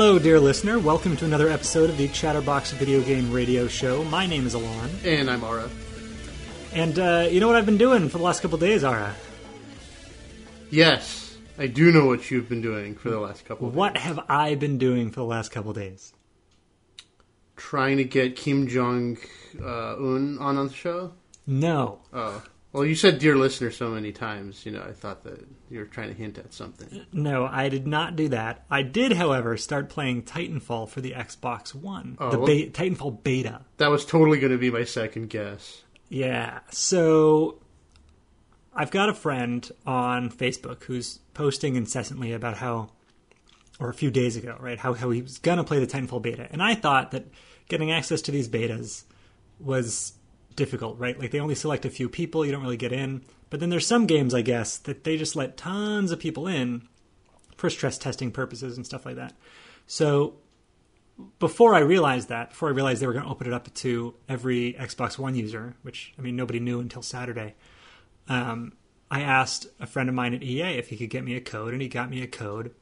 Hello, dear listener. Welcome to another episode of the Chatterbox Video Game Radio Show. My name is Alon. And I'm Ara. And uh, you know what I've been doing for the last couple days, Ara? Yes, I do know what you've been doing for the last couple of What days. have I been doing for the last couple days? Trying to get Kim Jong uh, Un on the show? No. Oh. Well, you said dear listener so many times, you know, I thought that you were trying to hint at something. No, I did not do that. I did, however, start playing Titanfall for the Xbox One. Oh, the well- be- Titanfall beta. That was totally going to be my second guess. Yeah. So I've got a friend on Facebook who's posting incessantly about how, or a few days ago, right, how, how he was going to play the Titanfall beta. And I thought that getting access to these betas was difficult, right? Like they only select a few people, you don't really get in. But then there's some games, I guess, that they just let tons of people in for stress testing purposes and stuff like that. So before I realized that, before I realized they were going to open it up to every Xbox One user, which I mean nobody knew until Saturday, um, I asked a friend of mine at EA if he could get me a code, and he got me a code.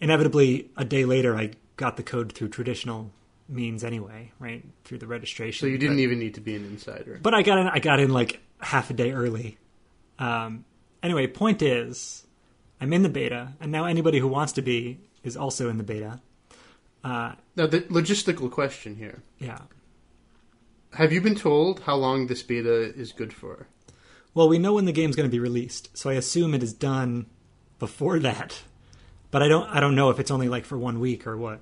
Inevitably, a day later, I got the code through traditional means anyway, right through the registration. So you didn't but, even need to be an insider. But I got in. I got in like half a day early. Um, anyway, point is, I'm in the beta, and now anybody who wants to be is also in the beta. Uh, now, the logistical question here. yeah. Have you been told how long this beta is good for? Well, we know when the game's going to be released, so I assume it is done before that. But I don't I don't know if it's only like for one week or what.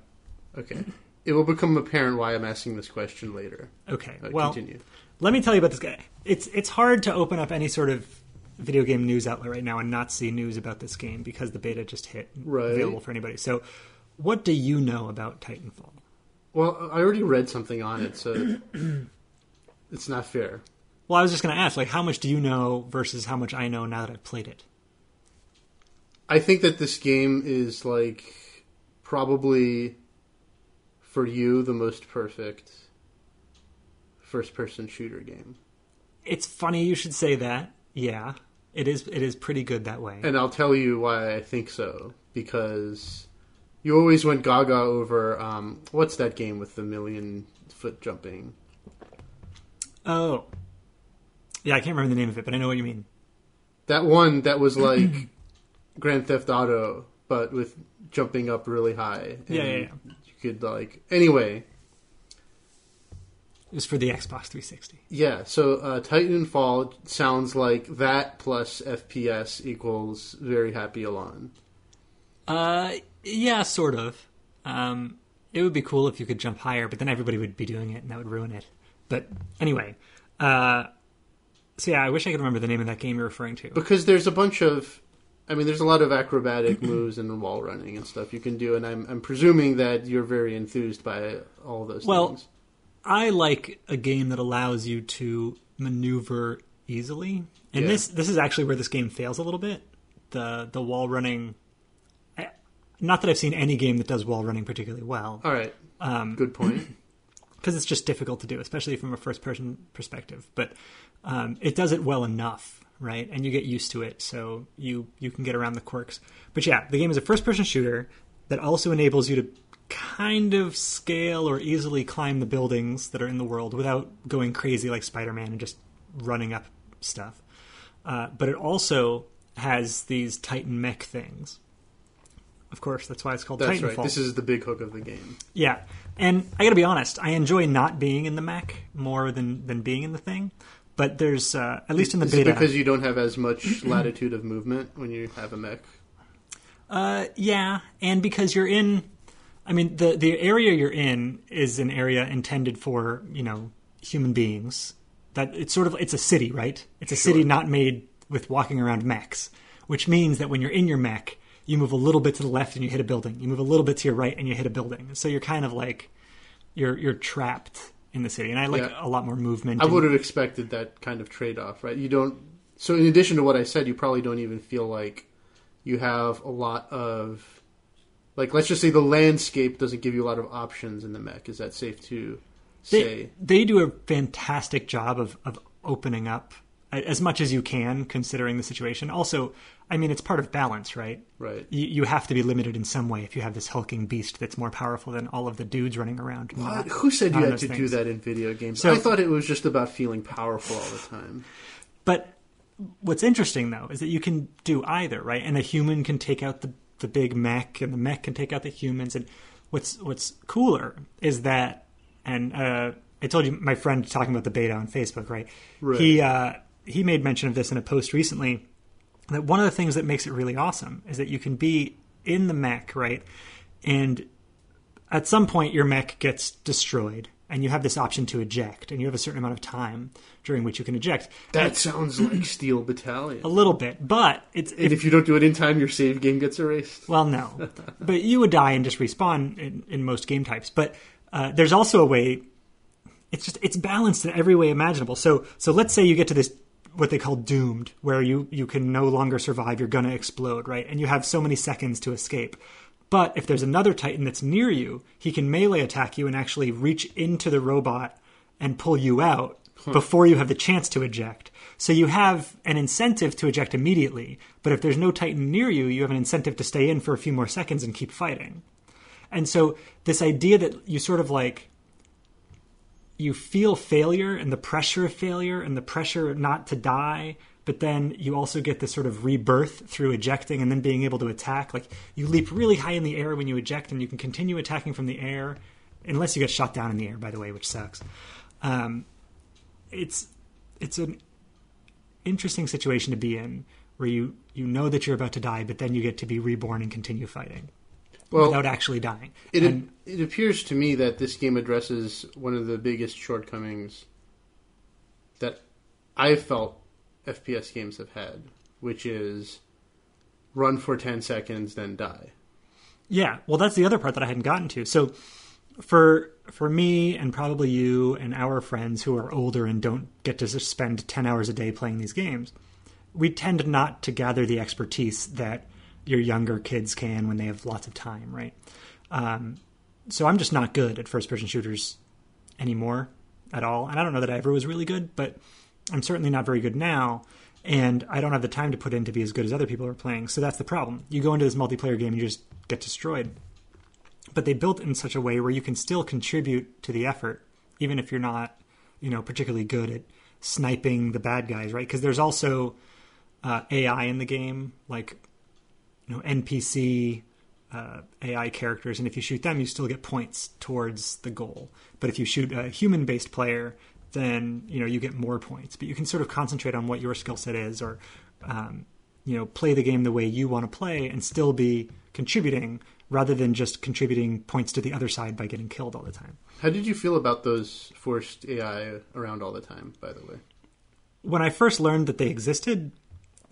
Okay. It will become apparent why I'm asking this question later. Okay. Uh, well, continue. let me tell you about this guy. It's it's hard to open up any sort of video game news outlet right now and not see news about this game because the beta just hit Right. available for anybody. So, what do you know about Titanfall? Well, I already read something on it, so it's not fair. Well, I was just going to ask like how much do you know versus how much I know now that I've played it. I think that this game is like probably for you the most perfect first person shooter game. It's funny you should say that. Yeah. It is it is pretty good that way. And I'll tell you why I think so because you always went gaga over um, what's that game with the million foot jumping? Oh. Yeah, I can't remember the name of it, but I know what you mean. That one that was like Grand Theft Auto but with jumping up really high. Yeah, yeah, yeah. Could like anyway, It was for the Xbox 360. Yeah, so uh, Titanfall sounds like that plus FPS equals very happy Alon. Uh, yeah, sort of. Um, it would be cool if you could jump higher, but then everybody would be doing it, and that would ruin it. But anyway, uh, so yeah, I wish I could remember the name of that game you're referring to. Because there's a bunch of, I mean, there's a lot of acrobatic moves and wall running and stuff you can do, and I'm, I'm presuming that you're very enthused by all those Well, things. I like a game that allows you to maneuver easily, and Yeah. this this is actually where this game fails a little bit. The the wall running. I- Not that I've seen any game that does wall running particularly well. All right, Um, good point. because it's just difficult to do, especially from a first person perspective. But um, it does it well enough, right? And you get used to it, so you you can get around the quirks. But yeah, the game is a first person shooter that also enables you to kind of scale or easily climb the buildings that are in the world without going crazy like Spider Man and just running up stuff. Uh, but it also has these Titan mech things. Of course, that's why it's called That's Titanfall. right. This is the big hook of the game. Yeah, and I got to be honest, I enjoy not being in the mech more than than being in the thing. But there's uh, at least in the Is it beta, because you don't have as much latitude of movement when you have a mech? uh, yeah, and because you're in. I mean, the the area you're in is an area intended for you know human beings. That it's sort of it's a city, right? It's a city not made with walking around mechs, which means that when you're in your mech, you move a little bit to the left and you hit a building. You move a little bit to your right and you hit a building. So you're kind of like you're you're trapped in the city. And I like Yeah. a lot more movement. I and- would have expected that kind of trade off, right? You don't. So, in addition to what I said, you probably don't even feel like you have a lot of. Like, let's just say the landscape doesn't give you a lot of options in the mech. Is that safe to they, say? they do a fantastic job of, of opening up as much as you can, considering the situation. Also, I mean, it's part of balance, right? Right. You, you have to be limited in some way if you have this hulking beast that's more powerful than all of the dudes running around. What? Who said you had to do that in video games? So- I thought it was just about feeling powerful all the time. But what's interesting though is that you can do either, right? And a human can take out the the big mech, and the mech can take out the humans. And what's what's cooler is that, and uh, I told you my friend talking about the beta on Facebook, right? Right. He uh, he made mention of this in a post recently. That one of the things that makes it really awesome is that you can be in the mech, right? And at some point your mech gets destroyed and you have this option to eject and you have a certain amount of time during which you can eject That sounds like Steel Battalion. a little bit but it's And if you don't do it in time, your save game gets erased. well no but you would die and just respawn in, in most game types but uh, there's also a way it's just it's balanced in every way imaginable so so let's say you get to this what they call doomed where you you can no longer survive you're going to explode right? And you have so many seconds to escape. But if there's another titan that's near you he can melee attack you and actually reach into the robot and pull you out before you have the chance to eject. So you have an incentive to eject immediately but if there's no titan near you you have an incentive to stay in for a few more seconds and keep fighting. And so this idea that you sort of like you feel failure and the pressure of failure and the pressure not to die, but then you also get this sort of rebirth through ejecting and then being able to attack. Like you leap really high in the air when you eject, and you can continue attacking from the air, unless you get shot down in the air, by the way, which sucks. Um, it's it's an interesting situation to be in where you you know that you're about to die, but then you get to be reborn and continue fighting Well, without actually dying. It, and it appears to me that this game addresses one of the biggest shortcomings that I've felt FPS games have had, which is run for 10 seconds, then die. Yeah, well, that's the other part that I hadn't gotten to. So, for for me and probably you and our friends who are older and don't get to spend ten hours a day playing these games, we tend not to gather the expertise that your younger kids can when they have lots of time, right? Um, so I'm just not good at first person shooters anymore at all, and I don't know that I ever was really good, but I'm certainly not very good now. And I don't have the time to put in to be as good as other people are playing. So that's the problem. You go into this multiplayer game and you just get destroyed but they built it in such a way where you can still contribute to the effort, even if you're not, you know, particularly good at sniping the bad guys, right? Because there's also uh, AI in the game, like you know NPC uh, AI characters, and if you shoot them, you still get points towards the goal. But if you shoot a human-based player, then you know you get more points. But you can sort of concentrate on what your skill set is, or um, you know, play the game the way you want to play, and still be contributing rather than just contributing points to the other side by getting killed all the time. How did you feel about those forced AI around all the time, by the way? When I first learned that they existed,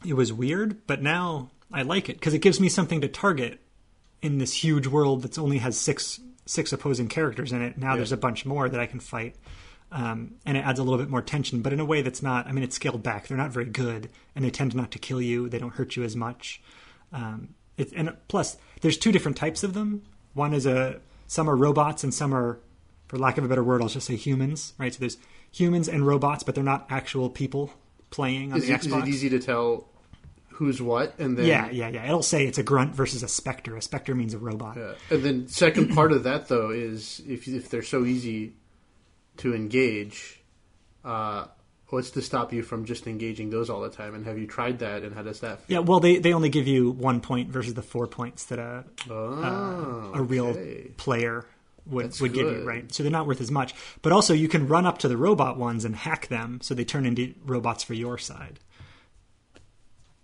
it was weird, but now I like it because it gives me something to target in this huge world that's only has six six opposing characters in it. Now Yeah. there's a bunch more that I can fight. Um, and it adds a little bit more tension, but in a way that's not. I mean, it's scaled back. They're not very good, and they tend not to kill you. They don't hurt you as much. Um, it, and plus, there's two different types of them. One is a some are robots, and some are, for lack of a better word, I'll just say humans. Right. So there's humans and robots, but they're not actual people playing on Is the it, is Xbox. it easy to tell who's what? And then yeah, yeah, yeah. It'll say it's a grunt versus a specter. A specter means a robot. Yeah. And then second part of that though is if if they're so easy to engage, uh, what's to stop you from just engaging those all the time? And have you tried that? And how does that? Feel? Yeah, well, they, they only give you one point versus the four points that a Oh, a real okay. player would That's would give you, right? So they're not worth as much. But also, you can run up to the robot ones and hack them, so they turn into robots for your side.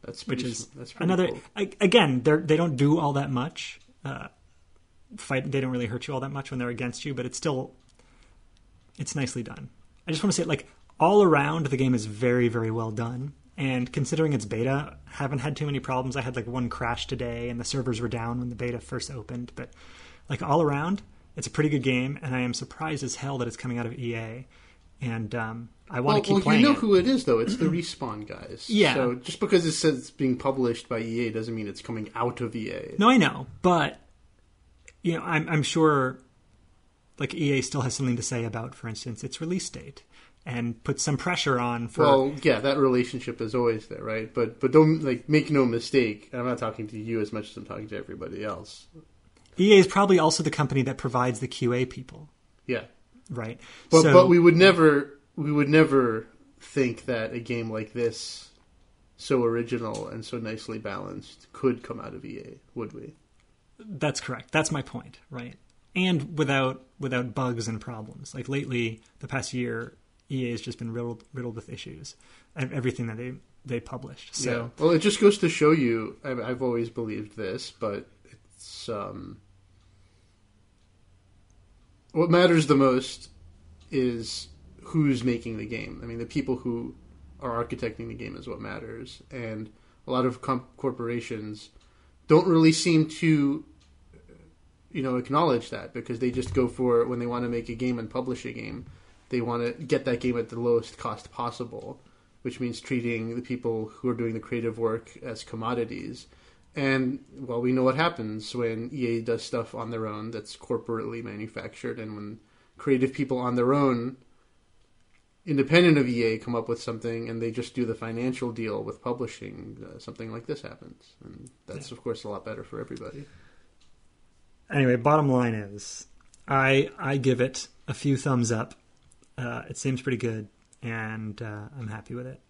That's Which is that's pretty another. cool. Again, they they don't do all that much. Uh, fight they don't really hurt you all that much when they're against you, but it's still it's nicely done. I just want to say, like all around, the game is very very well done. And considering it's beta, haven't had too many problems. I had like one crash today, and the servers were down when the beta first opened. But like all around, it's a pretty good game, and I am surprised as hell that it's coming out of EA. And um, I want Well, to keep well playing you know it. who it is though. It's the respawn guys. Yeah. So just because it says it's being published by EA doesn't mean it's coming out of EA. No, I know, but you know, I'm I'm sure like EA still has something to say about, for instance, its release date. and put some pressure on for Well, yeah, that relationship is always there, right? But but don't like make no mistake. I'm not talking to you as much as I'm talking to everybody else. EA is probably also the company that provides the QA people, Yeah, right? but So- but we would never we would never think that a game like this, so original and so nicely balanced, could come out of EA, would we? That's correct. That's my point, right? And without without bugs and problems. Like lately, the past year, EA has just been riddled riddled with issues. and Everything that they they published. So yeah. Well, it just goes to show you. I've, I've always believed this, but it's um, what matters the most is who's making the game. I mean, the people who are architecting the game is what matters, and a lot of com- corporations don't really seem to, you know, acknowledge that because they just go for when they want to make a game and publish a game, they want to get that game at the lowest cost possible, which means treating the people who are doing the creative work as commodities. And well, we know what happens when EA does stuff on their own that's corporately manufactured, and when creative people on their own, independent of EA, come up with something and they just do the financial deal with publishing, uh, something like this happens, and that's of course a lot better for everybody. anyway, bottom line is, I I give it a few thumbs up. Uh, it seems pretty good, and uh, I'm happy with it.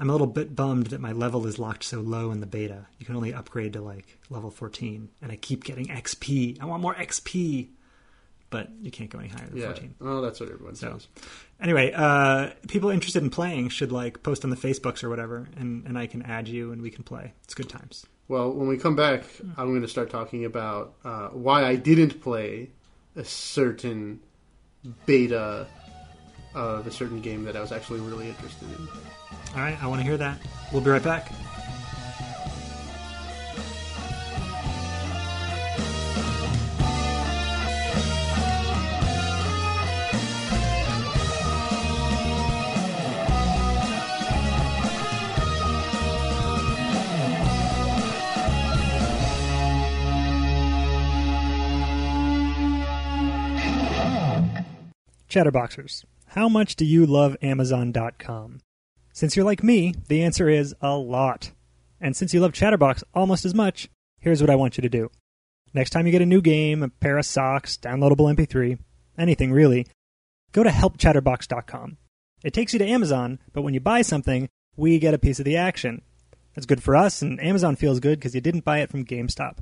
I'm a little bit bummed that my level is locked so low in the beta. You can only upgrade to like level 14, and I keep getting XP. I want more XP, but you can't go any higher than Yeah, 14. well, that's what everyone So- says. Anyway, uh, people interested in playing should like post on the Facebooks or whatever, and, and I can add you and we can play. It's good times. Well, when we come back, I'm going to start talking about uh, why I didn't play a certain beta of a certain game that I was actually really interested in. All right, I want to hear that. We'll be right back. Chatterboxers, how much do you love Amazon.com? Since you're like me, the answer is a lot. And since you love Chatterbox almost as much, here's what I want you to do. Next time you get a new game, a pair of socks, downloadable MP3, anything really, go to helpchatterbox.com. It takes you to Amazon, but when you buy something, we get a piece of the action. That's good for us, and Amazon feels good because you didn't buy it from GameStop.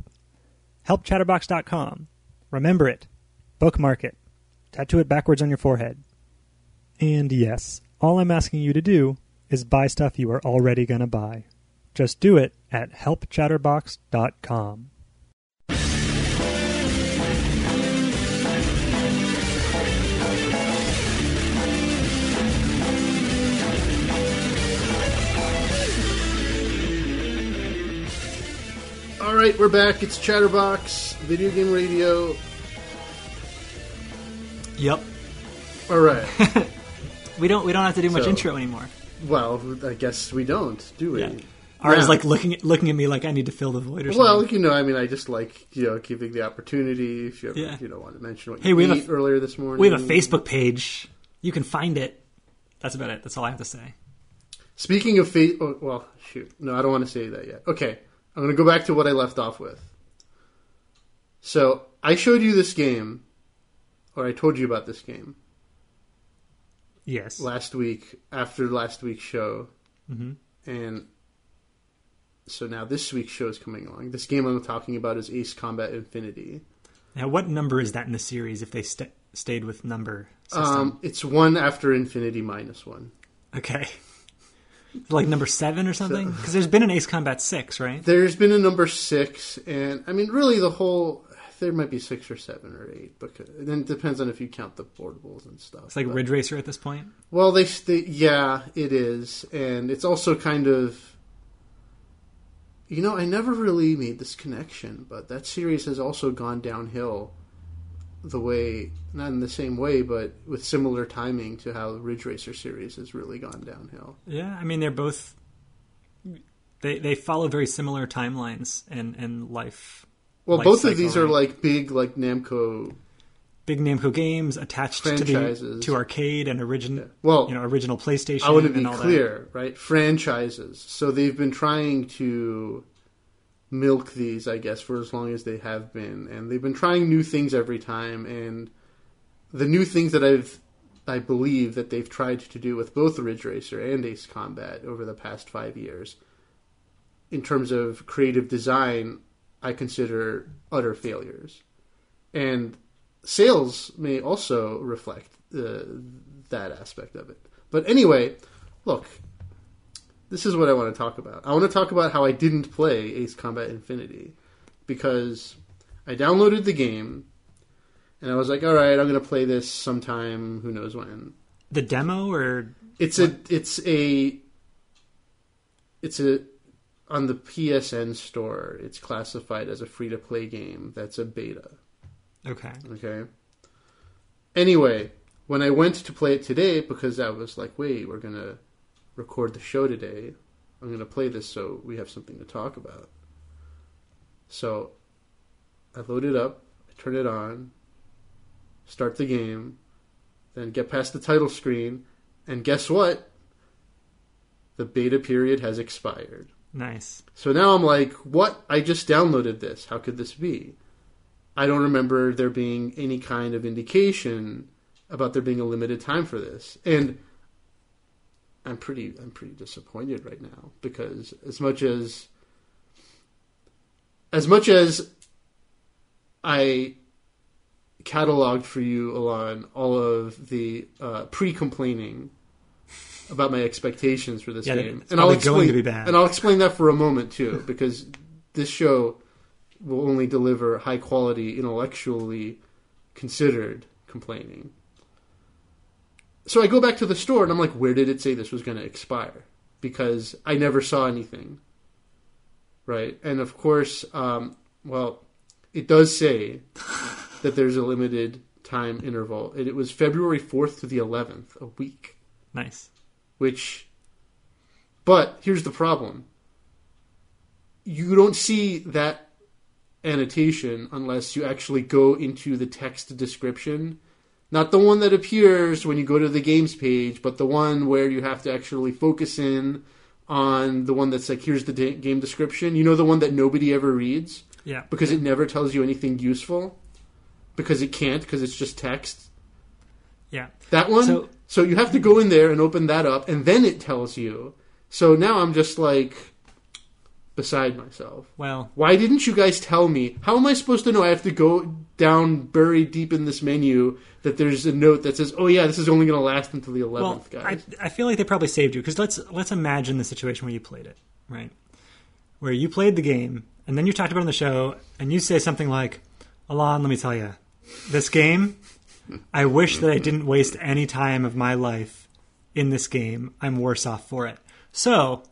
Helpchatterbox.com. Remember it. Bookmark it. Tattoo it backwards on your forehead. And yes, all I'm asking you to do is buy stuff you are already going to buy. Just do it at helpchatterbox.com. All right, we're back. It's Chatterbox Video Game Radio. Yep. All right. We don't we don't have to do much So- intro anymore. well, I guess we don't, do we? Yeah. Art is Yeah. like looking at, looking at me like I need to fill the void or something. Well, you know, I mean, I just like you know giving the opportunity. If you ever Yeah. you know want to mention what Hey, you we have a earlier this morning, we have a Facebook page. You can find it. That's about it. That's all I have to say. Speaking of face, oh, well, shoot, no, I don't want to say that yet. Okay, I'm going to go back to what I left off with. So I showed you this game, or I told you about this game Yes. last week after last week's show, hmm and so now this week's show is coming along. This game I'm talking about is Ace Combat Infinity. Now, what number is that in the series? If they st- stayed with number system, Um, it's one after Infinity minus one. okay, like number seven or something. Because there's been an Ace Combat six, right? There's been a number six, and I mean, really, the whole there might be six or seven or eight, because then it depends on if you count the portables and stuff. It's like But- Ridge Racer at this point. Well, they, they yeah, it is, and it's also kind of. You know, I never really made this connection, but that series has also gone downhill. The way, not in the same way, but with similar timing to how the Ridge Racer series has really gone downhill. Yeah, I mean they're both. They they follow very similar timelines and and life. Well, both of these are like big, like Namco big Namco games attached to the to arcade and original, Well, you know, original PlayStation. I want to be and all that. clear, right? Franchises. So they've been trying to milk these, I guess, for as long as they have been, and they've been trying new things every time. And the new things that I've, I believe that they've tried to do with both Ridge Racer and Ace Combat over the past five years, in terms of creative design, I consider utter failures, and sales may also reflect uh, that aspect of it. But anyway, look, this is what I want to talk about. I want to talk about how I didn't play Ace Combat Infinity because I downloaded the game and I was like, all right, I'm going to play this sometime, who knows when. The demo, or It's a it's a it's a on the PSN store. It's classified as a free to play game. That's a beta. okay, Okay. Anyway, when I went to play it today, because I was like, wait, we're gonna record the show today. I'm gonna play this so we have something to talk about. So I load it up, I turn it on, start the game, then get past the title screen, and guess what? The beta period has expired. Nice. So now I'm like, what? I just downloaded this. How could this be? I don't remember there being any kind of indication about there being a limited time for this. And I'm pretty I'm pretty disappointed right now because as much as as much as I cataloged for you, Alon, all of the uh, pre-complaining about my expectations for this Yeah, game, and I'll explain, going to be bad. and I'll explain that for a moment too, because this show will only deliver high quality, intellectually considered complaining. So I go back to the store and I'm like, where did it say this was going to expire? Because I never saw anything. Right? And of course, um, well, it does say that there's a limited time interval. And it was February 4th to the 11th, a week Nice. Which but here's the problem. You don't see that annotation unless you actually go into the text description. Not the one that appears when you go to the games page but the one where you have to actually focus in on the one that's like here's the game description. You know the one that nobody ever reads? Yeah. because it never tells you anything useful? Because it can't? Because it's just text? Yeah. that one. So- So, you have to go in there and open that up, and then it tells you. So now I'm just like beside myself. Well, Why didn't you guys tell me? How am I supposed to know? I have to go down buried deep in this menu that there's a note that says, "Oh yeah, this is only going to last until the 11th, well, I, guys." I feel like they probably saved you because let's let's imagine the situation where you played it, right? Where you played the game and then you talked about it on the show and you say something like, "Alon, let me tell you, this game, I wish that I didn't waste any time of my life in this game. I'm worse off for it." So,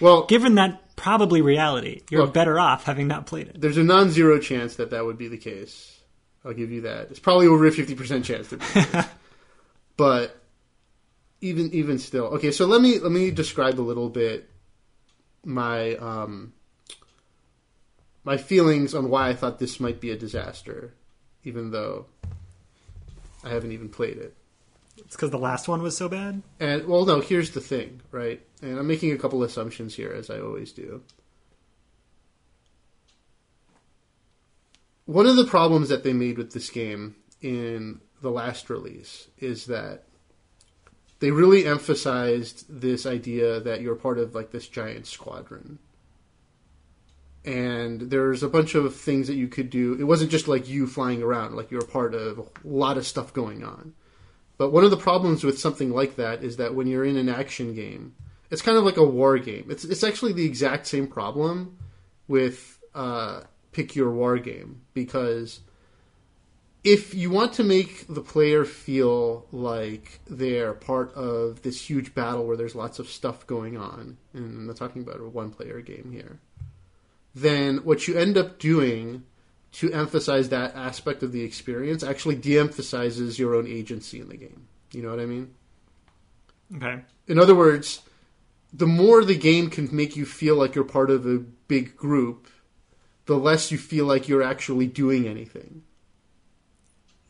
well, given that probably reality, you're Look. better off having not played it. there's a non-zero chance that that would be the case. I'll give you that. It's probably over a 50% chance that. but even even still, okay. So let me let me describe a little bit my um my feelings on why I thought this might be a disaster, even though I haven't even played it. It's because the last one was so bad. And well, no. Here's the thing, right? And I'm making a couple assumptions here, as I always do. One of the problems that they made with this game in the last release is that they really emphasized this idea that you're part of like this giant squadron. And there's a bunch of things that you could do. It wasn't just like you flying around, like you're a part of a lot of stuff going on. But one of the problems with something like that is that when you're in an action game, it's kind of like a war game. It's it's actually the exact same problem with uh, pick your war game because if you want to make the player feel like they're part of this huge battle where there's lots of stuff going on, and I'm not talking about a one player game here, then what you end up doing to emphasize that aspect of the experience actually de-emphasizes your own agency in the game. You know what I mean? Okay. In other words, the more the game can make you feel like you're part of a big group, the less you feel like you're actually doing anything.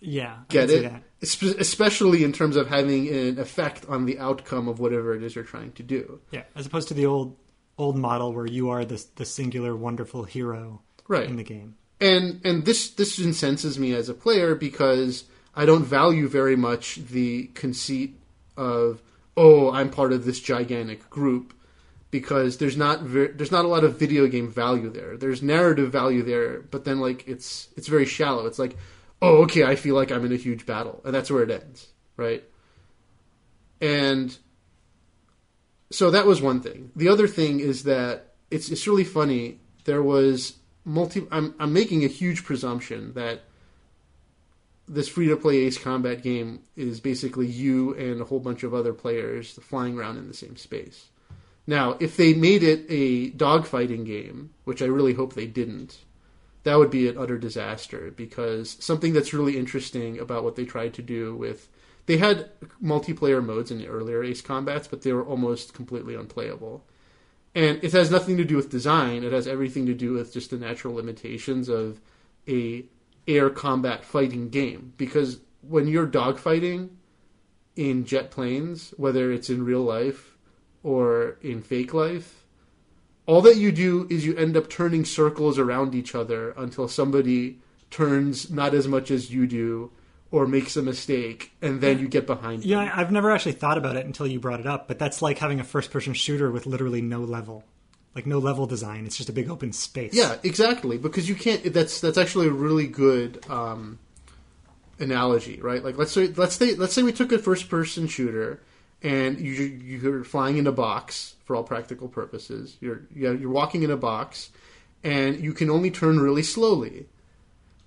Yeah, Get it? Especially in terms of having an effect on the outcome of whatever it is you're trying to do. Yeah, as opposed to the old old model where you are the the singular wonderful hero Right. in the game. and and this this incenses me as a player because I don't value very much the conceit of oh I'm part of this gigantic group because there's not ver- there's not a lot of video game value there. There's narrative value there, but then like it's it's very shallow. It's like oh okay I feel like I'm in a huge battle and that's where it ends, right? And so that was one thing. The other thing is that it's it's really funny. There was multi. I'm I'm making a huge presumption that this free to play Ace Combat game is basically you and a whole bunch of other players flying around in the same space. Now, if they made it a dogfighting game, which I really hope they didn't, that would be an utter disaster because something that's really interesting about what they tried to do with they had multiplayer modes in the earlier Ace Combats, but they were almost completely unplayable. And it has nothing to do with design. It has everything to do with just the natural limitations of a air combat fighting game. Because when you're dogfighting in jet planes, whether it's in real life or in fake life, all that you do is you end up turning circles around each other until somebody turns not as much as you do or makes a mistake and then you get behind Yeah, them. I've never actually thought about it until you brought it up, but that's like having a first person shooter with literally no level. Like no level design. It's just a big open space. Yeah, exactly. Because you can't. That's that's actually a really good um, analogy, right? Like let's say let's say let's say we took a first person shooter and you you're flying in a box for all practical purposes. You're you're walking in a box and you can only turn really slowly.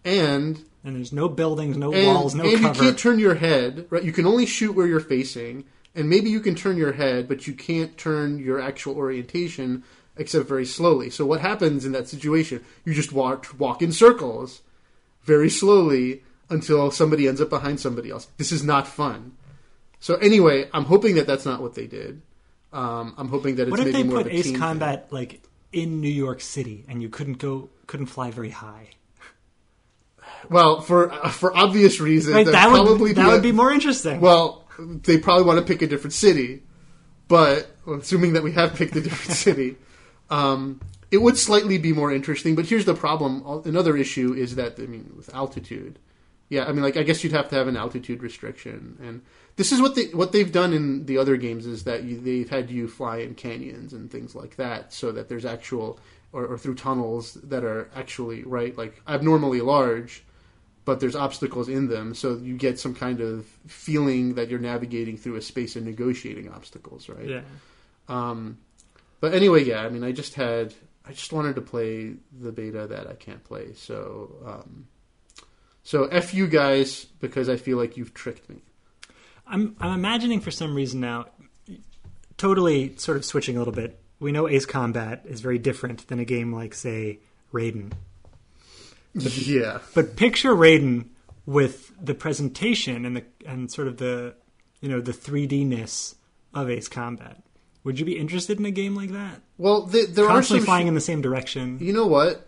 And And there's no buildings, no and, walls, no and cover. you can't turn your head, right? You can only shoot where you're facing, and maybe you can turn your head, but you can't turn your actual orientation except very slowly. So what happens in that situation? You just walk walk in circles very slowly until somebody ends up behind somebody else. This is not fun. So anyway, I'm hoping that that's not what they did. Um, I'm hoping that it's what if maybe they more put of a Ace team thing. Combat like in New York City and you couldn't go couldn't fly very high? Well, for uh, for obvious reasons, that'd that probably would that be a- would be more interesting. Well, they probably want to pick a different city, but assuming that we have picked a different city, um, it would slightly be more interesting. But here's the problem: another issue is that I mean, with altitude, yeah, I mean, like I guess you'd have to have an altitude restriction, and this is what they what they've done in the other games is that you, they've had you fly in canyons and things like that, so that there's actual or, or through tunnels that are actually right, like abnormally large but there's obstacles in them, so you get some kind of feeling that you're navigating through a space and negotiating obstacles, right? yeah. Um, but anyway, yeah, I mean, I just had, I just wanted to play the beta that I can't play, so, um, so f you guys because I feel like you've tricked me. I'm I'm imagining for some reason now, totally sort of switching a little bit. We know Ace Combat is very different than a game like say Raiden, yeah, but picture Raiden with the presentation and the and sort of the you know the 3D ness of Ace Combat. Would you be interested in a game like that? well, th there are Constantly some. flying sh- in the same direction. you know what?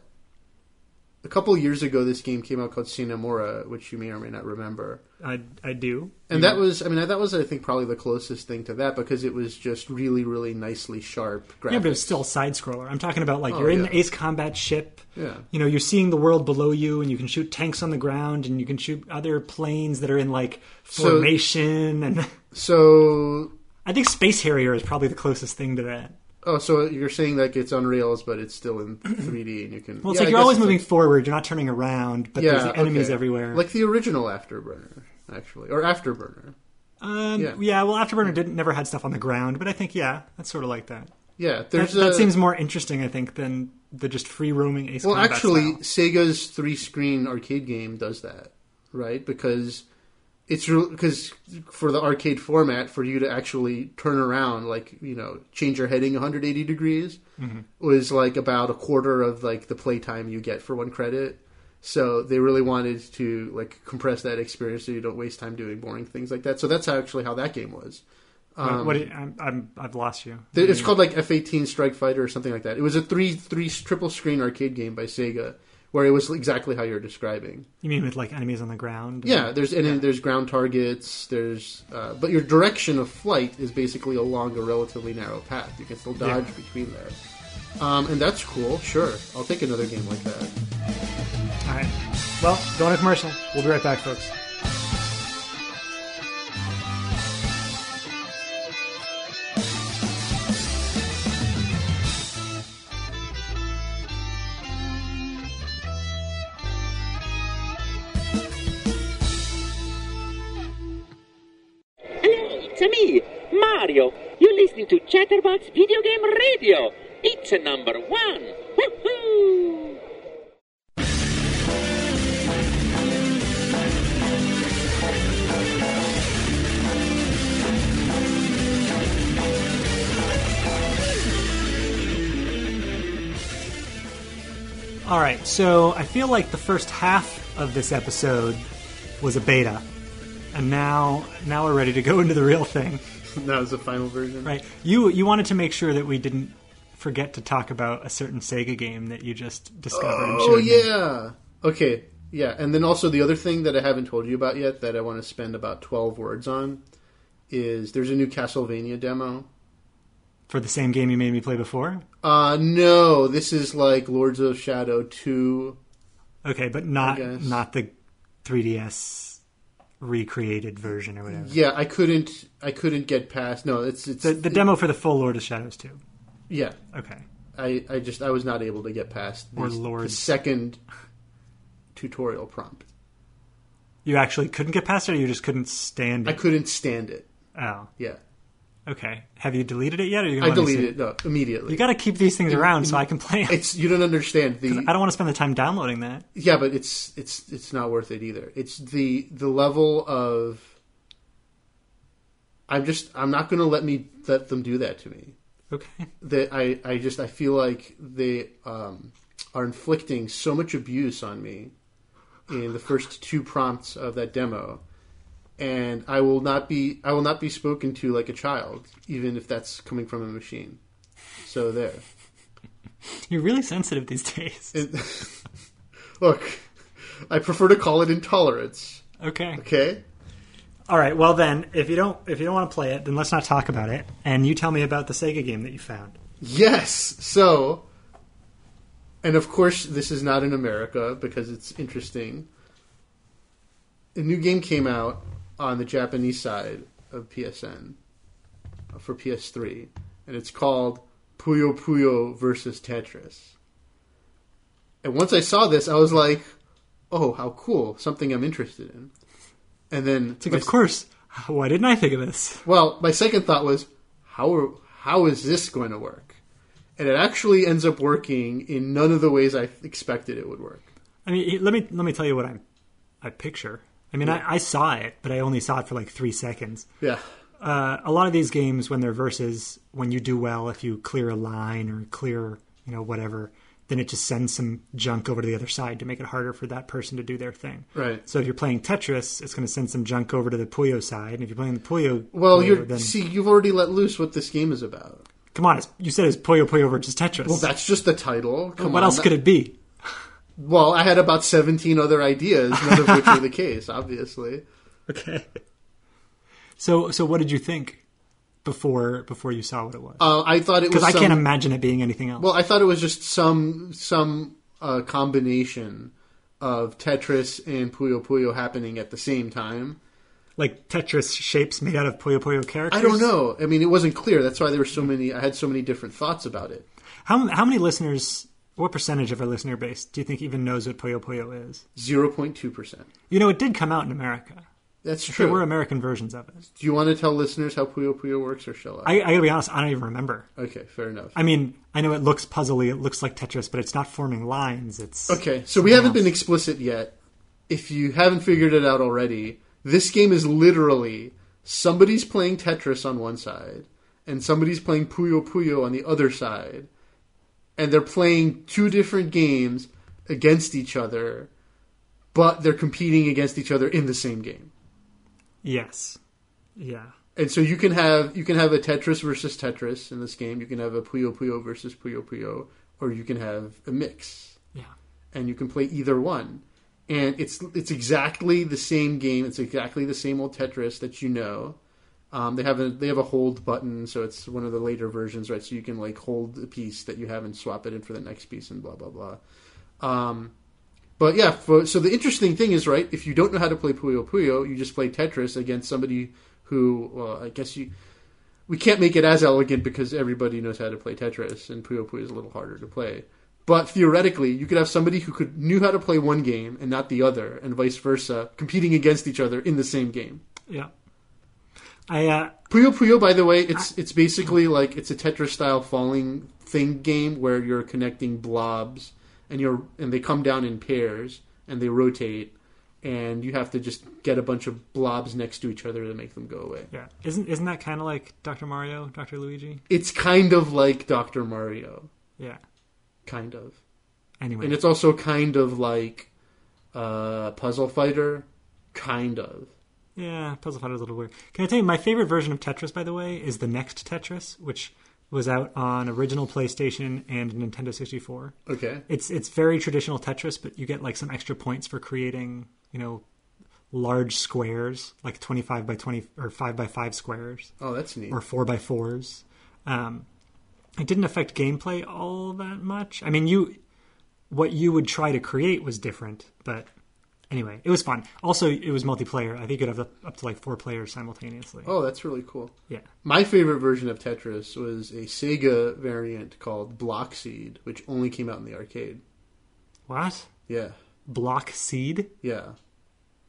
A couple years ago, this game came out called Sine Mora, which you may or may not remember. I I do. And that was, I mean, that was, I think, probably the closest thing to that because it was just really, really nicely sharp graphics. Yeah, but it's still a side scroller. I'm talking about like Oh, you're in yeah. the Ace Combat ship. Yeah. You know, you're seeing the world below you, and you can shoot tanks on the ground, and you can shoot other planes that are in like So- formation. and So, I think Space Harrier is probably the closest thing to that. Oh, so you're saying that it's on rails, but it's still in 3D, and you can. Well, it's Yeah, like you're always moving like- forward. You're not turning around, but yeah, there's enemies okay. everywhere. like the original Afterburner, actually, or Afterburner. um, yeah. yeah. Well, Afterburner didn't never had stuff on the ground, but I think yeah, that's sort of like that. Yeah, That, there's that a, seems more interesting, I think, than the just free roaming Ace Well, Combat actually, style. Sega's three-screen arcade game does that, right? Because it's because for the arcade format, for you to actually turn around, like you know, change your heading 180 degrees, Mm-hmm. was like about a quarter of like the playtime you get for one credit. So they really wanted to like compress that experience so you don't waste time doing boring things like that. So that's actually how that game was. What- Um, what, I'm, I'm, I've lost you. It's called like F-18 Strike Fighter or something like that. It was a three three triple screen arcade game by Sega where it was exactly how you're describing. You mean with like enemies on the ground? Yeah, there's and then there's ground targets. There's uh, but your direction of flight is basically along a relatively narrow path. You can still dodge Yeah. between there, um, and that's cool. Sure, I'll take another game like that. All right. Well, going to commercial. We'll be right back, folks. Video Game Radio. It's a number one. Woohoo! All right. So I feel like the first half of this episode was a beta, and now now we're ready to go into the real thing. that was the final version, Right. You you wanted to make sure that we didn't forget to talk about a certain Sega game that you just discovered. and Oh showed me. yeah. Okay. Yeah, and then also the other thing that I haven't told you about yet that I want to spend about twelve words on is there's a new Castlevania demo. For the same game you made me play before. Uh no, this is like Lords of Shadow two. Okay, but not not the 3DS recreated version or whatever. Yeah, I couldn't. I couldn't get past. No, it's it's The, the demo for the full Lord of Shadows 2. Yeah, Okay. I I just I was not able to get past Or the, second tutorial prompt. You actually couldn't get past it, or you just couldn't stand I couldn't stand it. oh, Yeah, okay. Have you deleted it yet? Or are you I deleted it no, immediately. You got to keep these things around so I can play. it's you don't understand the I don't want to spend the time downloading that. yeah, but it's it's it's not worth it either. It's the the level of I'm just I'm not going to let me let them do that to me. Okay. that I, I just I feel like they um, are inflicting so much abuse on me in the first two prompts of that demo, and I will not be I will not be spoken to like a child, even if that's coming from a machine. So there. You're really sensitive these days. It- look, I prefer to call it intolerance. Okay. Okay. All right. Well, then, if you don't if you don't want to play it, then let's not talk about it. And you tell me about the Sega game that you found. Yes. So, and of course, this is not in America because it's interesting. A new game came out on the Japanese side of PSN uh, for PS3, and it's called Puyo Puyo versus Tetris. And once I saw this, I was like, "Oh, how cool! Something I'm interested in." And then, like, of course. Why didn't I think of this? well, my second thought was, how are, how is this going to work? And it actually ends up working in none of the ways I expected it would work. I mean, let me let me tell you what I I picture. I mean, I, I saw it, but I only saw it for like three seconds. Yeah, Uh, a lot of these games, when they're versus, when you do well, if you clear a line or clear, you know, whatever, then it just sends some junk over to the other side to make it harder for that person to do their thing. right. So if you're playing Tetris, it's going to send some junk over to the Puyo side, and if you're playing the Puyo, Well, player, you're then see, you've already let loose what this game is about. come on, it's, you said it's Puyo Puyo versus Tetris. Well, that's just the title. Come what on. else could it be? Well, I had about seventeen other ideas, none of which were the case. Obviously, Okay. So so what did you think before before you saw what it was? uh, I thought it was. Because I some- can't imagine it being anything else. Well, I thought it was just some some uh, combination of Tetris and Puyo Puyo happening at the same time. like Tetris shapes made out of Puyo Puyo characters. I don't know. I mean, it wasn't clear. That's why there were so many. I had so many different thoughts about it. How how many listeners? What percentage of our listener base do you think even knows what Puyo Puyo is? Zero point two percent. You know, it did come out in America. That's true. There were American versions of it. Do you want to tell listeners how Puyo Puyo works, or shall I? I, I gotta be honest, I don't even remember. okay, fair enough. I mean, I know it looks puzzly, it looks like Tetris, but it's not forming lines. It's Okay, so we haven't been explicit yet. If you haven't figured it out already, this game is literally somebody's playing Tetris on one side and somebody's playing Puyo Puyo on the other side. And they're playing two different games against each other, but they're competing against each other in the same game. yes, yeah. And so you can have you can have a Tetris versus Tetris in this game. You can have a Puyo Puyo versus Puyo Puyo, or you can have a mix. Yeah. and you can play either one. And it's it's exactly the same game. It's exactly the same old Tetris that you know. Um, they have a they have a hold button, so it's one of the later versions, right? So you can like hold a piece that you have and swap it in for the next piece, and blah blah blah. Um, but yeah, for, so the interesting thing is, right? If you don't know how to play Puyo Puyo, you just play Tetris against somebody who, well, I guess you. We can't make it as elegant because everybody knows how to play Tetris, and Puyo Puyo is a little harder to play. But theoretically, you could have somebody who could knew how to play one game and not the other, and vice versa, competing against each other in the same game. Yeah. I uh, Puyo Puyo, by the way, it's it's basically like it's a Tetris style falling thing game where you're connecting blobs and you're and they come down in pairs and they rotate and you have to just get a bunch of blobs next to each other to make them go away. yeah. Isn't isn't that kind of like Dr. Mario, Dr. Luigi? It's kind of like Dr. Mario, Yeah. kind of. Anyway. And it's also kind of like uh, Puzzle Fighter, kind of. Yeah, Puzzle Fighter is a little weird. Can I tell you my favorite version of Tetris, by the way, is the next Tetris, which was out on original PlayStation and Nintendo 64. Okay. It's it's very traditional Tetris, but you get like some extra points for creating, you know, large squares, like 25 by 20 or 5 by 5 squares Oh, that's neat. or 4 by 4s. Um, it didn't affect gameplay all that much. I mean, you what you would try to create was different, but anyway, it was fun. Also, it was multiplayer. I think could have up, to like four players simultaneously. Oh, that's really cool. Yeah. My favorite version of Tetris was a Sega variant called Bloxeed, which only came out in the arcade. What? Yeah, Bloxeed? yeah.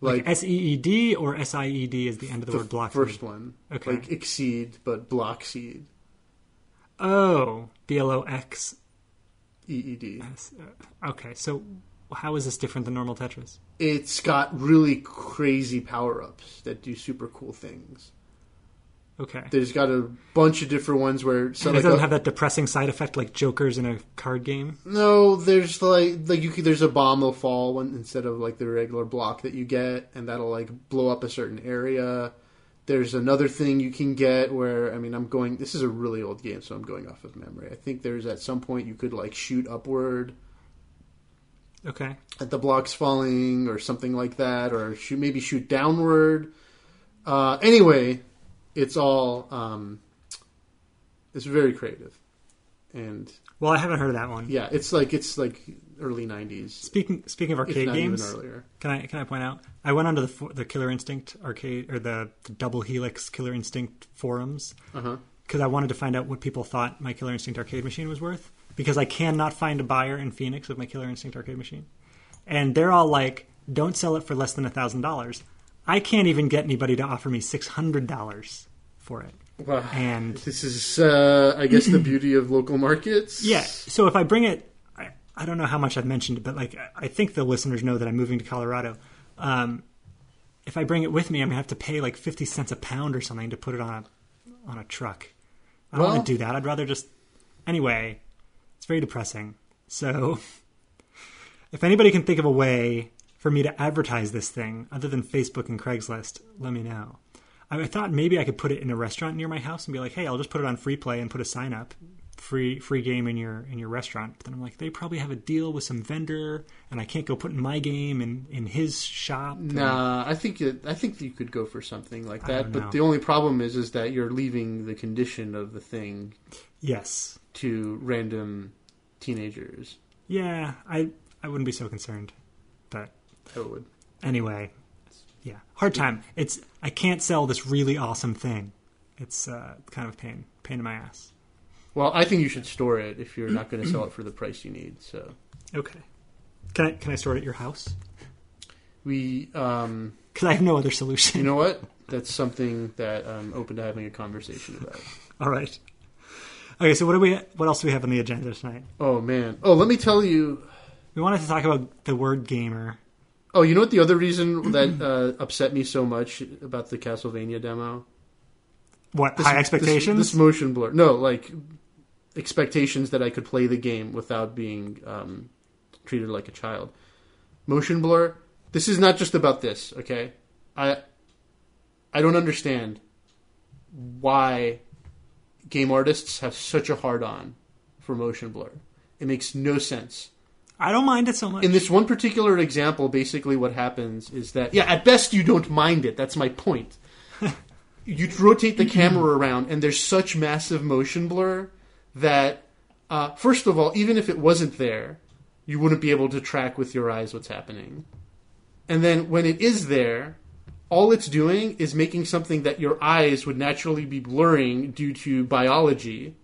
Like S E E D or S I E D is the end of the, the word block. first seed? one, Okay. like Exceed, but Bloxeed, Oh, B L O X E E D. Uh, Okay, so how is this different than normal Tetris? It's got really crazy power ups that do super cool things. Okay. There's got a bunch of different ones where so it like doesn't a- have that depressing side effect like Jokers in a card game. No, there's like like you could, there's a bomb will fall when, instead of like the regular block that you get, and that'll like blow up a certain area. There's another thing you can get where I mean I'm going. This is a really old game, so I'm going off of memory. I think there's at some point you could like shoot upward Okay. at the blocks falling or something like that, or shoot maybe shoot downward. Uh, anyway, it's all um, it's very creative, and Well, I haven't heard of that one. yeah, it's like it's like early '90s. Speaking speaking of arcade games, earlier. can I can I point out? I went onto the the Killer Instinct arcade or the, the Double Helix Killer Instinct forums Uh huh. because I wanted to find out what people thought my Killer Instinct arcade machine was worth because I cannot find a buyer in Phoenix with my Killer Instinct arcade machine, and they're all like, "Don't sell it for less than a thousand dollars." I can't even get anybody to offer me six hundred dollars for it. Wow. And This is, uh, I guess, the beauty of local markets. Yeah. So if I bring it, I, I don't know how much I've mentioned, but like I think the listeners know that I'm moving to Colorado. Um, if I bring it with me, I'm gonna have to pay like fifty cents a pound or something to put it on a on a truck. I don't Well- want to do that. I'd rather just anyway. It's very depressing. So if anybody can think of a way for me to advertise this thing other than Facebook and Craigslist, let me know. I, thought maybe I could put it in a restaurant near my house and be like, "Hey, I'll just put it on free play and put a sign up, free free game in your in your restaurant." But then I'm like, they probably have a deal with some vendor, and I can't go putting my game in in his shop. Nah, I think it, I think you could go for something like that. But the only problem is, is that you're leaving the condition of the thing Yes. to random teenagers. Yeah. I I wouldn't be so concerned, but I would. anyway, yeah, hard time. It's I can't sell this really awesome thing. It's uh, kind of pain, pain in my ass. Well, I think you should store it if you're not going to sell it for the price you need. So Okay, can I can I store it at your house? we, um, Because I have no other solution. you know what? That's something that I'm open to having a conversation about. All right. Okay, so what do we? What else do we have on the agenda tonight? Oh man. Oh, let me tell you. We wanted to talk about the word gamer. Oh, you know what? The other reason that uh, upset me so much about the Castlevania demo What This- high this- expectations? This, motion blur. No, like expectations that I could play the game without being um, treated like a child. Motion blur. This is not just about this. Okay, I I don't understand why game artists have such a hard on for motion blur. It makes no sense. I don't mind it so much. in this one particular example, basically what happens is that yeah, at best you don't mind it. That's my point. you rotate the camera around, and there's such massive motion blur that uh, first of all, even if it wasn't there, you wouldn't be able to track with your eyes what's happening. And then when it is there, all it's doing is making something that your eyes would naturally be blurring due to biology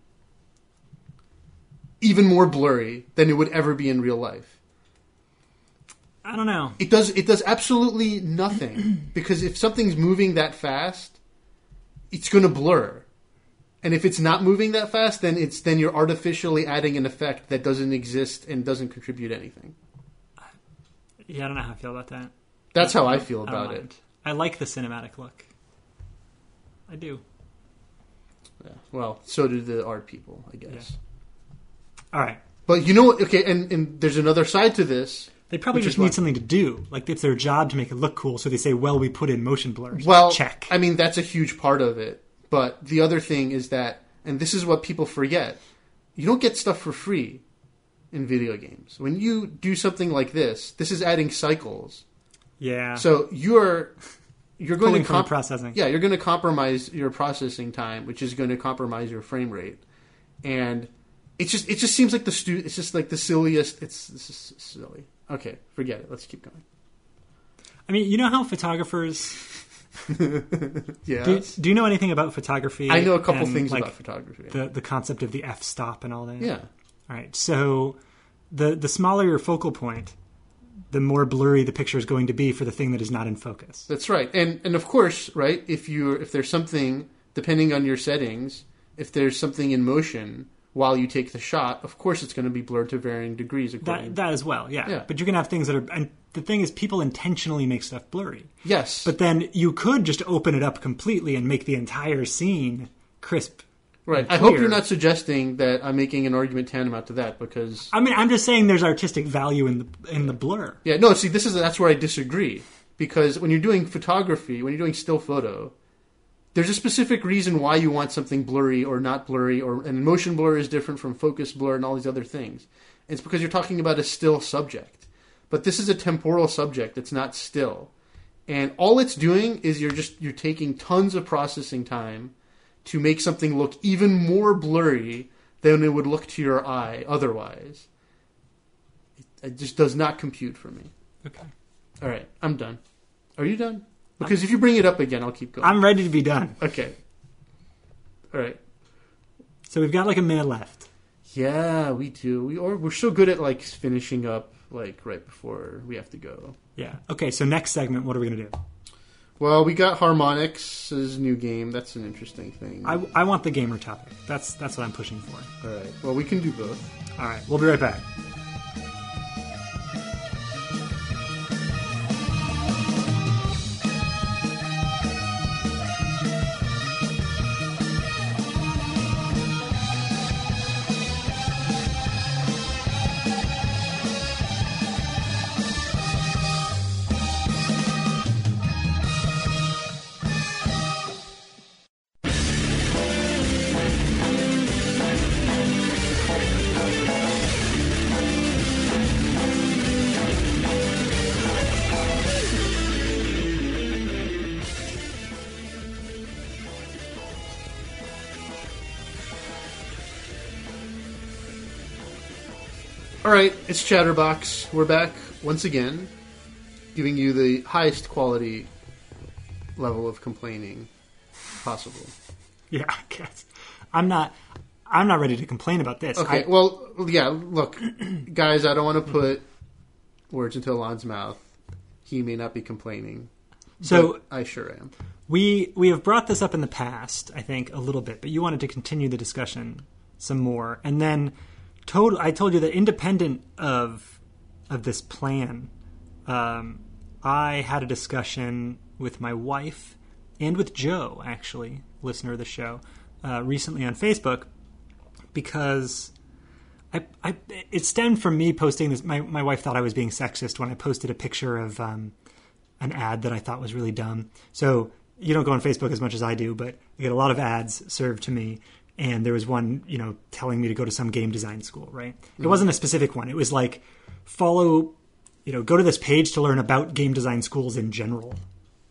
even more blurry than it would ever be in real life. I don't know. It does it does absolutely nothing because if something's moving that fast, it's going to blur. And if it's not moving that fast, then it's then you're artificially adding an effect that doesn't exist and doesn't contribute anything. Yeah, I don't know how I feel about that. That's how I feel about mind. it. I like the cinematic look. I do. Yeah. Well, so do the art people, I guess. All right. But you know what? Okay, and, and there's another side to this. They probably just need something to do. Like it's their job to make it look cool, so they say, "Well, we put in motion blurs." Well, check. I mean, that's a huge part of it. But the other thing is that, and this is what people forget, you don't get stuff for free in video games. When you do something like this, this is adding cycles. Yeah. So you're you're going Pulling to comp- processing. Yeah, you're going to compromise your processing time, which is going to compromise your frame rate, and it just it just seems like the stu- It's just like the silliest. It's this is silly. Okay, forget it. Let's keep going. I mean, you know how photographers. Yeah, Do, do you know anything about photography? I know a couple and, things like, about photography. the the concept of the f stop and all that. yeah, All right. So the the smaller your focal point, the more blurry the picture is going to be for the thing that is not in focus. That's right, and and of course, right. If you if there's something depending on your settings, if there's something in motion while you take the shot, of course it's going to be blurred to varying degrees. That that as well. Yeah. Yeah. But you can have things that are. And the thing is, people intentionally make stuff blurry. yes, But then you could just open it up completely and make the entire scene crisp. Right. I hope you're not suggesting that I'm making an argument tantamount to that because I mean, I'm just saying there's artistic value in the in the blur. yeah, no. See, this is that's where I disagree because when you're doing photography, when you're doing still photo. There's a specific reason why you want something blurry or not blurry, or and motion blur is different from focus blur and all these other things. It's because you're talking about a still subject. But this is a temporal subject, it's not still. And all it's doing is you're just you're taking tons of processing time to make something look even more blurry than it would look to your eye otherwise. It, just does not compute for me. Okay. All right, I'm done. Are you done? Because if you bring it up again, I'll keep going. I'm ready to be done. okay. All right. So we've got like a minute left. Yeah, we do. We or we're so good at like finishing up like right before we have to go. Yeah. Okay. So next segment, what are we gonna do? Well, we got Harmonix' new game. That's an interesting thing. I, I want the gamer topic. That's that's what I'm pushing for. All right. Well, we can do both. All right. We'll be right back. It's Chatterbox. We're back once again, giving you the highest quality level of complaining possible. Yeah. I guess. I'm not. I'm not ready to complain about this. Okay, I- well, yeah, look, guys, I don't want to put words into Alon's mouth. He may not be complaining. so I sure am. We we have brought this up in the past, I think, a little bit, but you wanted to continue the discussion some more, and then told I told you that independent of of this plan, um, I had a discussion with my wife and with Joe, actually, listener of the show, uh, recently on Facebook, because. I, I, it stemmed from me posting this. My, my wife thought I was being sexist when I posted a picture of um, an ad that I thought was really dumb. So you don't go on Facebook as much as I do, but I get a lot of ads served to me. And there was one, you know, telling me to go to some game design school, right? It wasn't a specific one. It was like follow, you know, go to this page to learn about game design schools in general,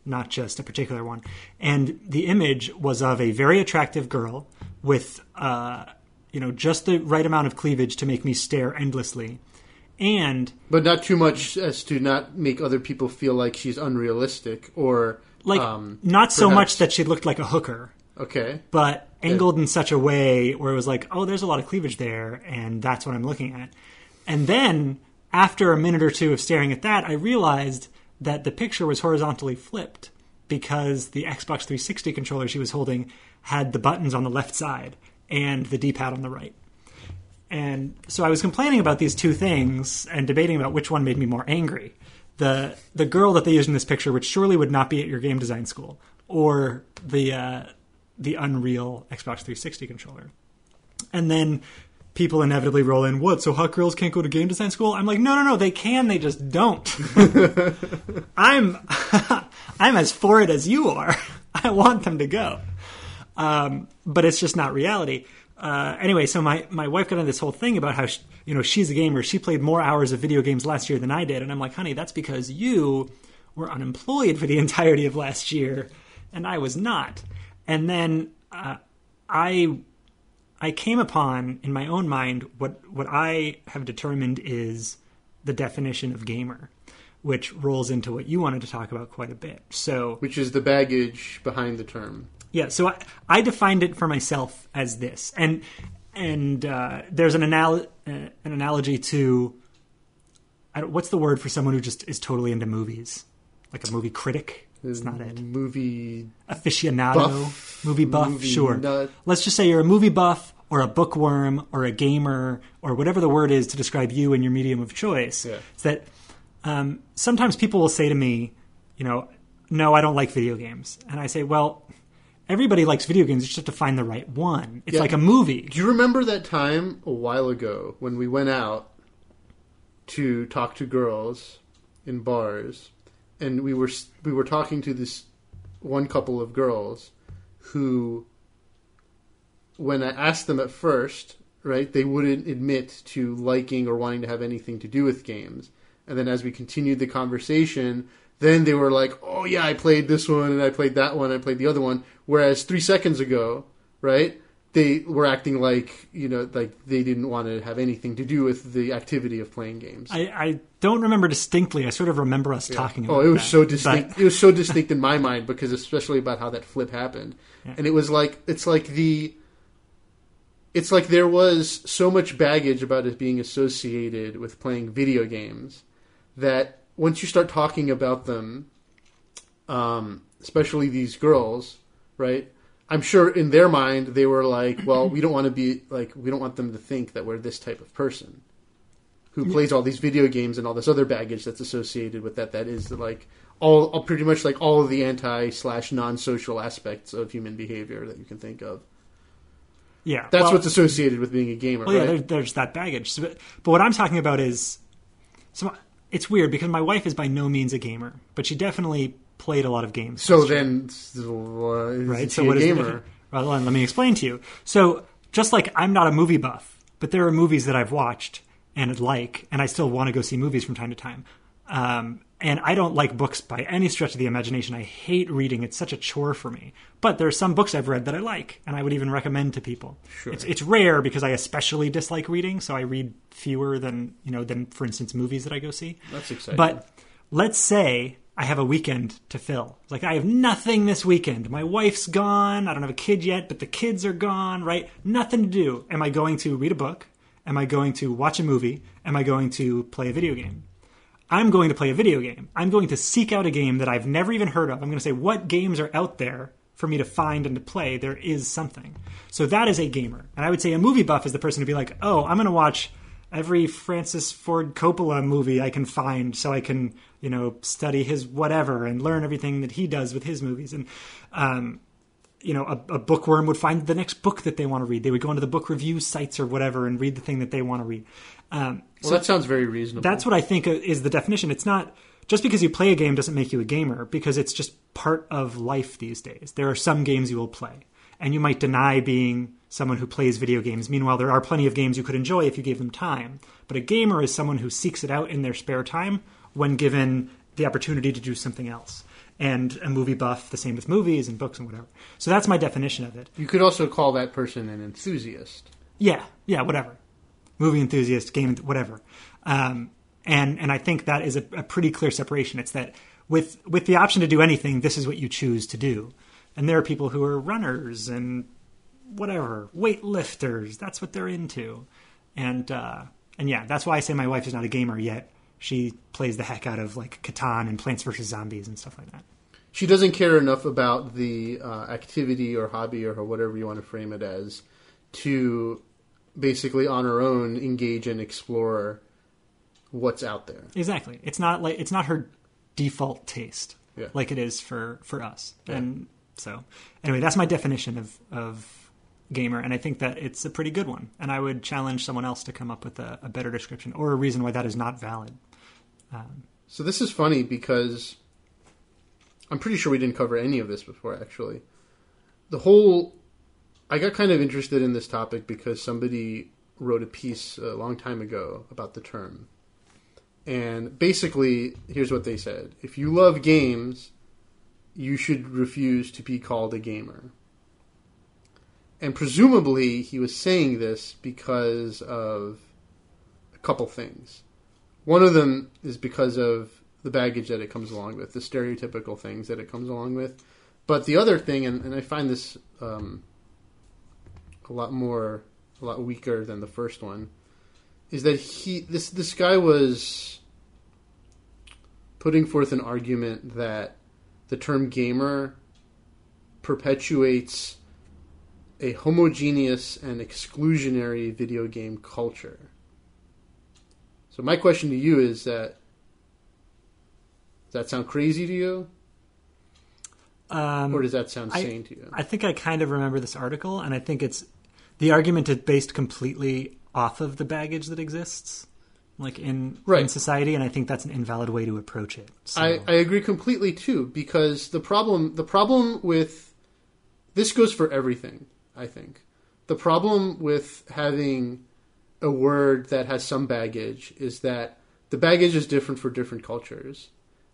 not just a particular one. And the image was of a very attractive girl with, uh, you know, just the right amount of cleavage to make me stare endlessly. And But not too much as to not make other people feel like she's unrealistic or like um, not so perhaps- much that she looked like a hooker, okay. but angled in such a way where it was like, oh, there's a lot of cleavage there, and that's what I'm looking at. And then after a minute or two of staring at that, I realized that the picture was horizontally flipped because the Xbox 360 controller she was holding had the buttons on the left side and the D-pad on the right. And so I was complaining about these two things and debating about which one made me more angry. The the girl that they used in this picture, which surely would not be at your game design school, or the uh, the Unreal Xbox 360 controller. And then people inevitably roll in, what? So hot girls can't go to game design school? I'm like, no, no, no, they can, they just don't. I'm I'm as for it as you are. I want them to go, um, but it's just not reality. Uh, anyway, so my, my wife got into this whole thing about how she, you know she's a gamer. She played more hours of video games last year than I did, and I'm like, honey, that's because you were unemployed for the entirety of last year, and I was not. And then uh, I I came upon in my own mind what what I have determined is the definition of gamer, which rolls into what you wanted to talk about quite a bit. So Which is the baggage behind the term. yeah, so I, I defined it for myself as this, and and uh, there's an anal- uh, an analogy to I don't, what's the word for someone who just is totally into movies, like a movie critic. It's not it. Movie Aficionado, Buff, movie buff, movie sure. nut. Let's just say you're a movie buff or a bookworm or a gamer or whatever the word is to describe you and your medium of choice. Yeah. It's that um, sometimes people will say to me, you know, no, I don't like video games, and I say, well, everybody likes video games. You just have to find the right one. It's Yeah. like a movie. Do you remember that time a while ago when we went out to talk to girls in bars, and we were we were talking to this one couple of girls who, when I asked them at first, right, they wouldn't admit to liking or wanting to have anything to do with games, and then as we continued the conversation. Then they were like, "Oh yeah, I played this one and I played that one, I played the other one." Whereas three seconds ago, right, they were acting like you know like they didn't want to have anything to do with the activity of playing games. I, I don't remember distinctly. I sort of remember us talking about oh, it was that. so But- distinct. It was so distinct in my mind because especially about how that flip happened, and it was like it's like the. It's like there was so much baggage about it being associated with playing video games that once you start talking about them, um, especially these girls, right? I'm sure in their mind they were like, well, we don't want to be like, we don't want them to think that we're this type of person who plays all these video games and all this other baggage that's associated with that. That is like all, all pretty much like all of the anti slash non social aspects of human behavior that you can think of. yeah, That's well- what's associated with being a gamer, Well, yeah, right? there, there's that baggage. So, but, what I'm talking about is, so it's weird because my wife is by no means a gamer, but she definitely played a lot of games. so then, uh, right? So what is gamer? Well, let let me explain to you. So just like I'm not a movie buff, but there are movies that I've watched and like, and I still want to go see movies from time to time. Um, and I don't like books by any stretch of the imagination. I hate reading; it's such a chore for me. But there are some books I've read that I like, and I would even recommend to people. Sure. It's, it's rare because I especially dislike reading, so I read fewer than you know than, for instance, movies that I go see. That's exciting. But let's say I have a weekend to fill. Like I have nothing this weekend. My wife's gone. I don't have a kid yet, but the kids are gone, right? Nothing to do. Am I going to read a book? Am I going to watch a movie? Am I going to play a video game? I'm going to play a video game. I'm going to seek out a game that I've never even heard of. I'm going to say, what games are out there for me to find and to play? There is something. So that is a gamer. And I would say a movie buff is the person to be like, oh, I'm going to watch every Francis Ford Coppola movie I can find so I can, you know, study his whatever and learn everything that he does with his movies. And, um, you know, a, a bookworm would find the next book that they want to read. They would go into the book review sites or whatever and read the thing that they want to read. Um, well, that sounds very reasonable. that's what I think is the definition. It's not just because you play a game doesn't make you a gamer because it's just part of life these days. There are some games you will play and you might deny being someone who plays video games. Meanwhile, there are plenty of games you could enjoy if you gave them time. But a gamer is someone who seeks it out in their spare time when given the opportunity to do something else. And a movie buff, the same with movies and books and whatever. So that's my definition of it. You could also call that person an enthusiast. Yeah, yeah, whatever. Movie enthusiast, game, whatever. Um, and and I think that is a, a pretty clear separation. It's that with with the option to do anything, this is what you choose to do. And there are people who are runners and whatever weightlifters. That's what they're into. And uh, and yeah, that's why I say my wife is not a gamer yet. She plays the heck out of like Catan and Plants vs Zombies and stuff like that. She doesn't care enough about the uh, activity or hobby or whatever you want to frame it as to basically on her own engage and explore what's out there. Exactly. It's not like it's not her default taste Yeah. like it is for for us. Yeah. And so anyway, that's my definition of of gamer, and I think that it's a pretty good one. And I would challenge someone else to come up with a, a better description or a reason why that is not valid. Um, so this is funny because I'm pretty sure we didn't cover any of this before actually. The whole I got kind of interested in this topic because somebody wrote a piece a long time ago about the term. And basically, here's what they said. If you love games, you should refuse to be called a gamer. And presumably, he was saying this because of a couple things. One of them is because of the baggage that it comes along with, the stereotypical things that it comes along with. But the other thing, and, and I find this um, a lot more, a lot weaker than the first one, is that he this this guy was putting forth an argument that the term gamer perpetuates a homogeneous and exclusionary video game culture. So my question to you is that does that sound crazy to you, Um, or does that sound I- sane to you? I think I kind of remember this article, and I think it's the argument is based completely off of the baggage that exists, like in in society, and I think that's an invalid way to approach it. So, I, I agree completely too because the problem the problem with this goes for everything I think the problem with having a word that has some baggage is that the baggage is different for different cultures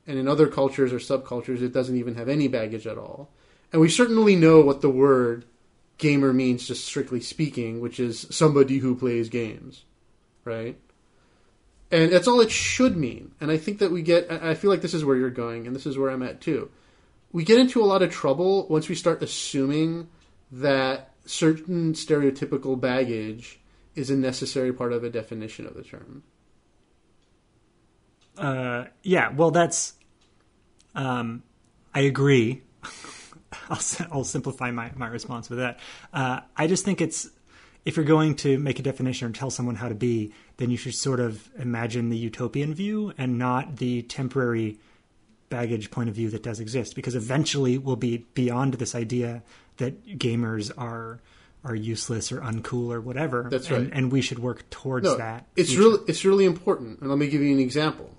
and in other cultures or subcultures it doesn't even have any baggage at all and we certainly know what the word gamer means just strictly speaking which is somebody who plays games right and that's all it should mean. And I think that we get. I feel like this is where you're going, and this is where I'm at too. We get into a lot of trouble once we start assuming that certain stereotypical baggage is a necessary part of a definition of the term. Uh, yeah, well, that's. Um, I agree. I'll, I'll simplify my, my response with that. Uh, I just think it's if you're going to make a definition or tell someone how to be, then you should sort of imagine the utopian view and not the temporary baggage point of view that does exist. Because eventually we'll be beyond this idea that gamers are are useless or uncool or whatever. That's and, right. and we should work towards No, that. it's future. really it's really important, and let me give you an example.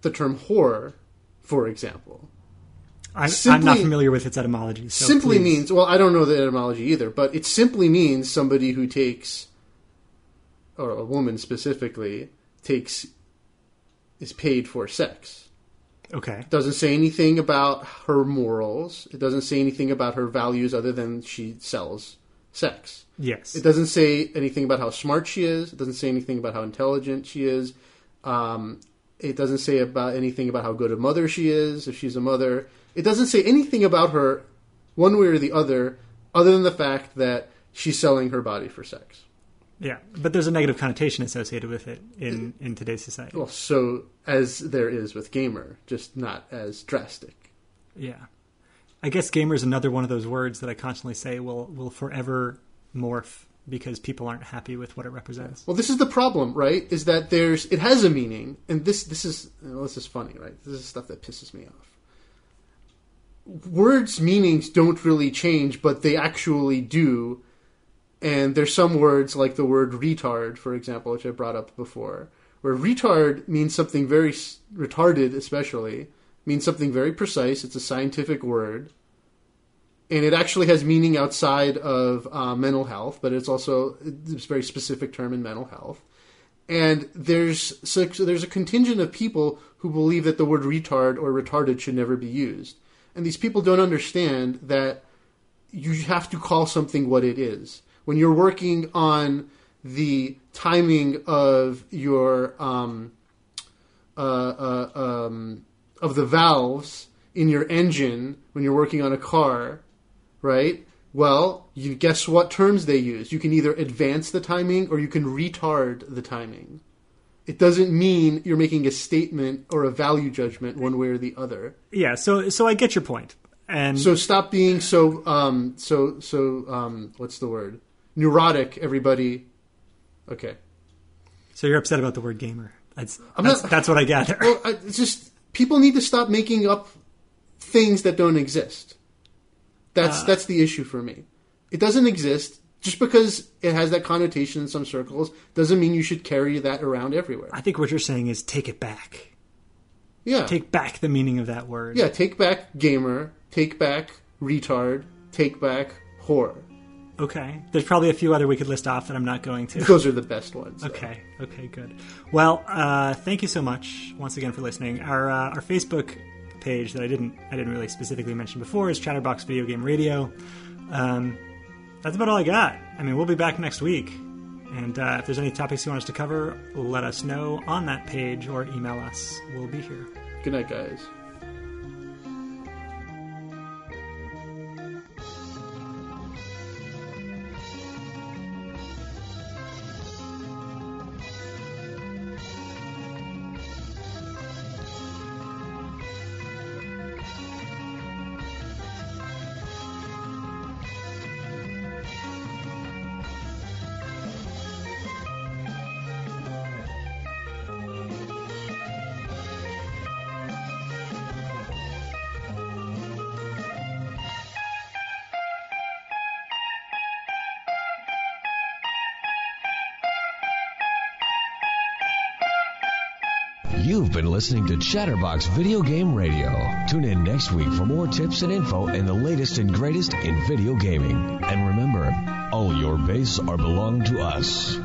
The term horror, for example, I'm, I'm not familiar with its etymology. So simply please. means well i don't know the etymology either but it simply means somebody who takes or a woman specifically takes is paid for sex okay. It doesn't say anything about her morals. It doesn't say anything about her values other than she sells sex. Yes. it doesn't say anything about how smart she is. It doesn't say anything about how intelligent she is. Um, it doesn't say about anything about how good a mother she is if she's a mother. It doesn't say anything about her one way or the other other than the fact that she's selling her body for sex Yeah, but there's a negative connotation associated with it in in today's society. well so as there is with gamer just not as drastic Yeah, I guess gamer is another one of those words that I constantly say will will forever morph because people aren't happy with what it represents. Well, this is the problem, right? Is that there's it has a meaning, and this this is well, this is funny, right? This is stuff that pisses me off. Words' meanings don't really change, but they actually do. And there's some words like the word retard, for example, which I brought up before, where retard means something very retarded, especially means something very precise. It's a scientific word, and it actually has meaning outside of uh, mental health, but it's also it's a very specific term in mental health. And there's there's a contingent of people who believe that the word retard or retarded should never be used, and these people don't understand that you have to call something what it is. When you're working on the timing of your um, uh, uh, um, of the valves in your engine when you're working on a car, right? Well, you guess what terms they use. You can either advance the timing or you can retard the timing. It doesn't mean you're making a statement or a value judgment one way or the other. Yeah, so so I get your point. And So stop being so um so so um what's the word? Neurotic, everybody. Okay. so you're upset about the word gamer. That's that's, not- that's what I gather. Well, I, it's just people need to stop making up things that don't exist. That's ah. that's the issue for me. It doesn't exist. Just because it has that connotation in some circles doesn't mean you should carry that around everywhere. I think what you're saying is take it back. Yeah. Take back the meaning of that word. yeah, take back gamer, take back retard, take back whore. Okay. There's probably a few other we could list off that I'm not going to. Those are the best ones. Okay. Okay. Good. Well, uh, thank you so much once again for listening. Our uh, our Facebook page that I didn't I didn't really specifically mention before is Chatterbox Video Game Radio. Um, that's about all I got. I mean, we'll be back next week, and uh, if there's any topics you want us to cover, let us know on that page or email us. We'll be here. Good night, guys. Listening to Chatterbox Video Game Radio. Tune in next week for more tips and info and the latest and greatest in video gaming. And remember, all your base are belong to us.